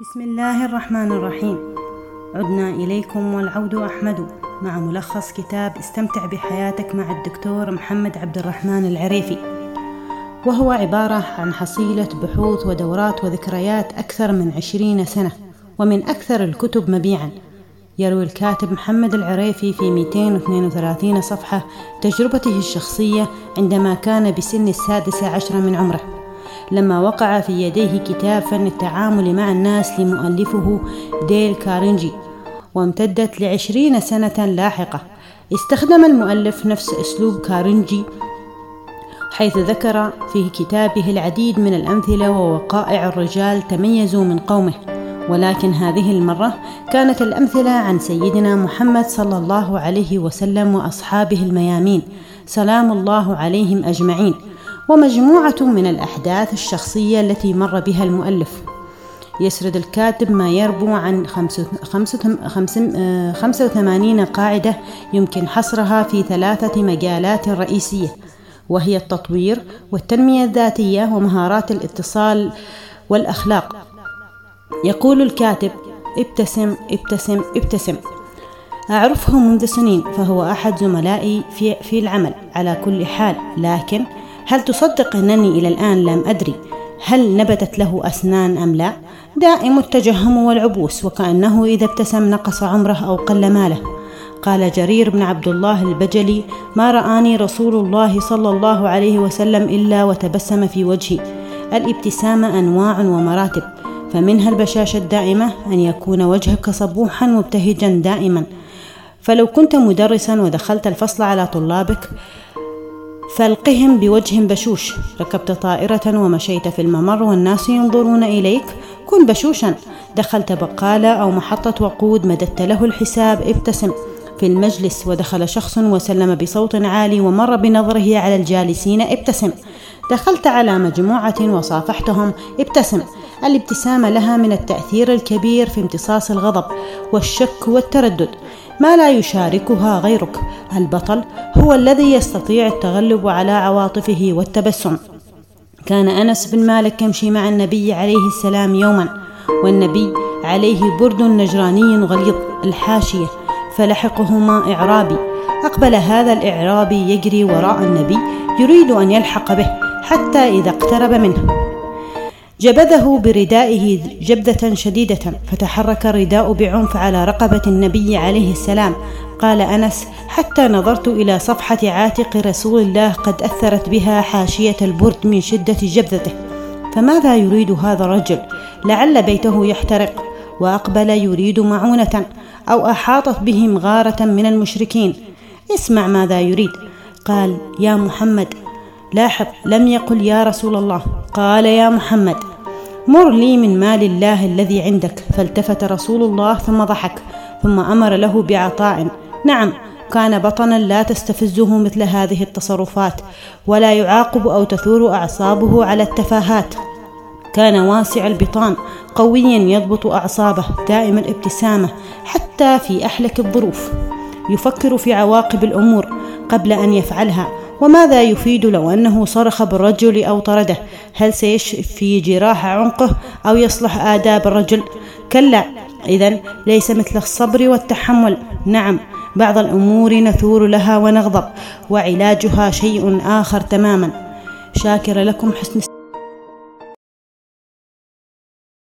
بسم الله الرحمن الرحيم. عدنا إليكم والعود أحمد. مع ملخص كتاب استمتع بحياتك مع الدكتور محمد عبد الرحمن العريفي. وهو عبارة عن حصيلة بحوث ودورات وذكريات أكثر من عشرين سنة ومن أكثر الكتب مبيعا. يروي الكاتب محمد العريفي في 232 صفحة تجربته الشخصية عندما كان بسن السادسة عشر من عمره. لما وقع في يديه كتاب فن التعامل مع الناس لمؤلفه ديل كارنجي وامتدت لعشرين سنة لاحقة. استخدم المؤلف نفس أسلوب كارنجي حيث ذكر في كتابه العديد من الأمثلة ووقائع الرجال تميزوا من قومه. ولكن هذه المرة كانت الأمثلة عن سيدنا محمد صلى الله عليه وسلم وأصحابه الميامين. سلام الله عليهم أجمعين. ومجموعة من الأحداث الشخصية التي مر بها المؤلف. يسرد الكاتب ما يربو عن خمسة وثمانين قاعدة يمكن حصرها في ثلاثة مجالات رئيسية وهي التطوير والتنمية الذاتية ومهارات الاتصال والأخلاق. يقول الكاتب ابتسم ابتسم ابتسم. أعرفه منذ سنين فهو أحد زملائي في العمل على كل حال لكن هل تصدق أنني إلى الآن لم أدري هل نبتت له أسنان أم لا؟ دائم التجهم والعبوس وكأنه إذا ابتسم نقص عمره أو قل ماله. قال جرير بن عبد الله البجلي ما رآني رسول الله صلى الله عليه وسلم إلا وتبسم في وجهي. الابتسامة أنواع ومراتب فمنها البشاشة الدائمة أن يكون وجهك صبوحا مبتهجا دائما. فلو كنت مدرسا ودخلت الفصل على طلابك فالقهم بوجه بشوش. ركبت طائرة ومشيت في الممر والناس ينظرون إليك. كن بشوشا. دخلت بقالة أو محطة وقود مددت له الحساب. ابتسم. في المجلس ودخل شخص وسلم بصوت عالي ومر بنظره على الجالسين. ابتسم. دخلت على مجموعة وصافحتهم. ابتسم. الابتسامة لها من التأثير الكبير في امتصاص الغضب والشك والتردد. ما لا يشاركها غيرك. البطل هو الذي يستطيع التغلب على عواطفه والتبسم. كان أنس بن مالك يمشي مع النبي عليه السلام يوما والنبي عليه برد نجراني غليظ الحاشية فلحقهما إعرابي. أقبل هذا الإعرابي يجري وراء النبي يريد أن يلحق به حتى إذا اقترب منه. جبذه بردائه جبذة شديدة فتحرك الرداء بعنف على رقبة النبي عليه السلام. قال أنس حتى نظرت إلى صفحة عاتق رسول الله قد أثرت بها حاشية البرد من شدة جبذته فماذا يريد هذا الرجل؟ لعل بيته يحترق وأقبل يريد معونة أو أحاطت بهم غارة من المشركين. اسمع ماذا يريد. قال يا محمد لاحظ لم يقل يا رسول الله. قال يا محمد مر لي من مال الله الذي عندك. فالتفت رسول الله ثم ضحك ثم أمر له بعطاء. نعم كان بطنا لا تستفزه مثل هذه التصرفات ولا يعاقب أو تثور أعصابه على التفاهات. كان واسع البطان قويا يضبط أعصابه دائم الابتسامه حتى في أحلك الظروف. يفكر في عواقب الأمور قبل أن يفعلها. وماذا يفيد لو أنه صرخ بالرجل أو طرده؟ هل سيشفي جراح عنقه أو يصلح آداب الرجل؟ كلا إذا ليس مثل الصبر والتحمل. نعم بعض الأمور نثور لها ونغضب وعلاجها شيء آخر تماما. شاكر لكم حسن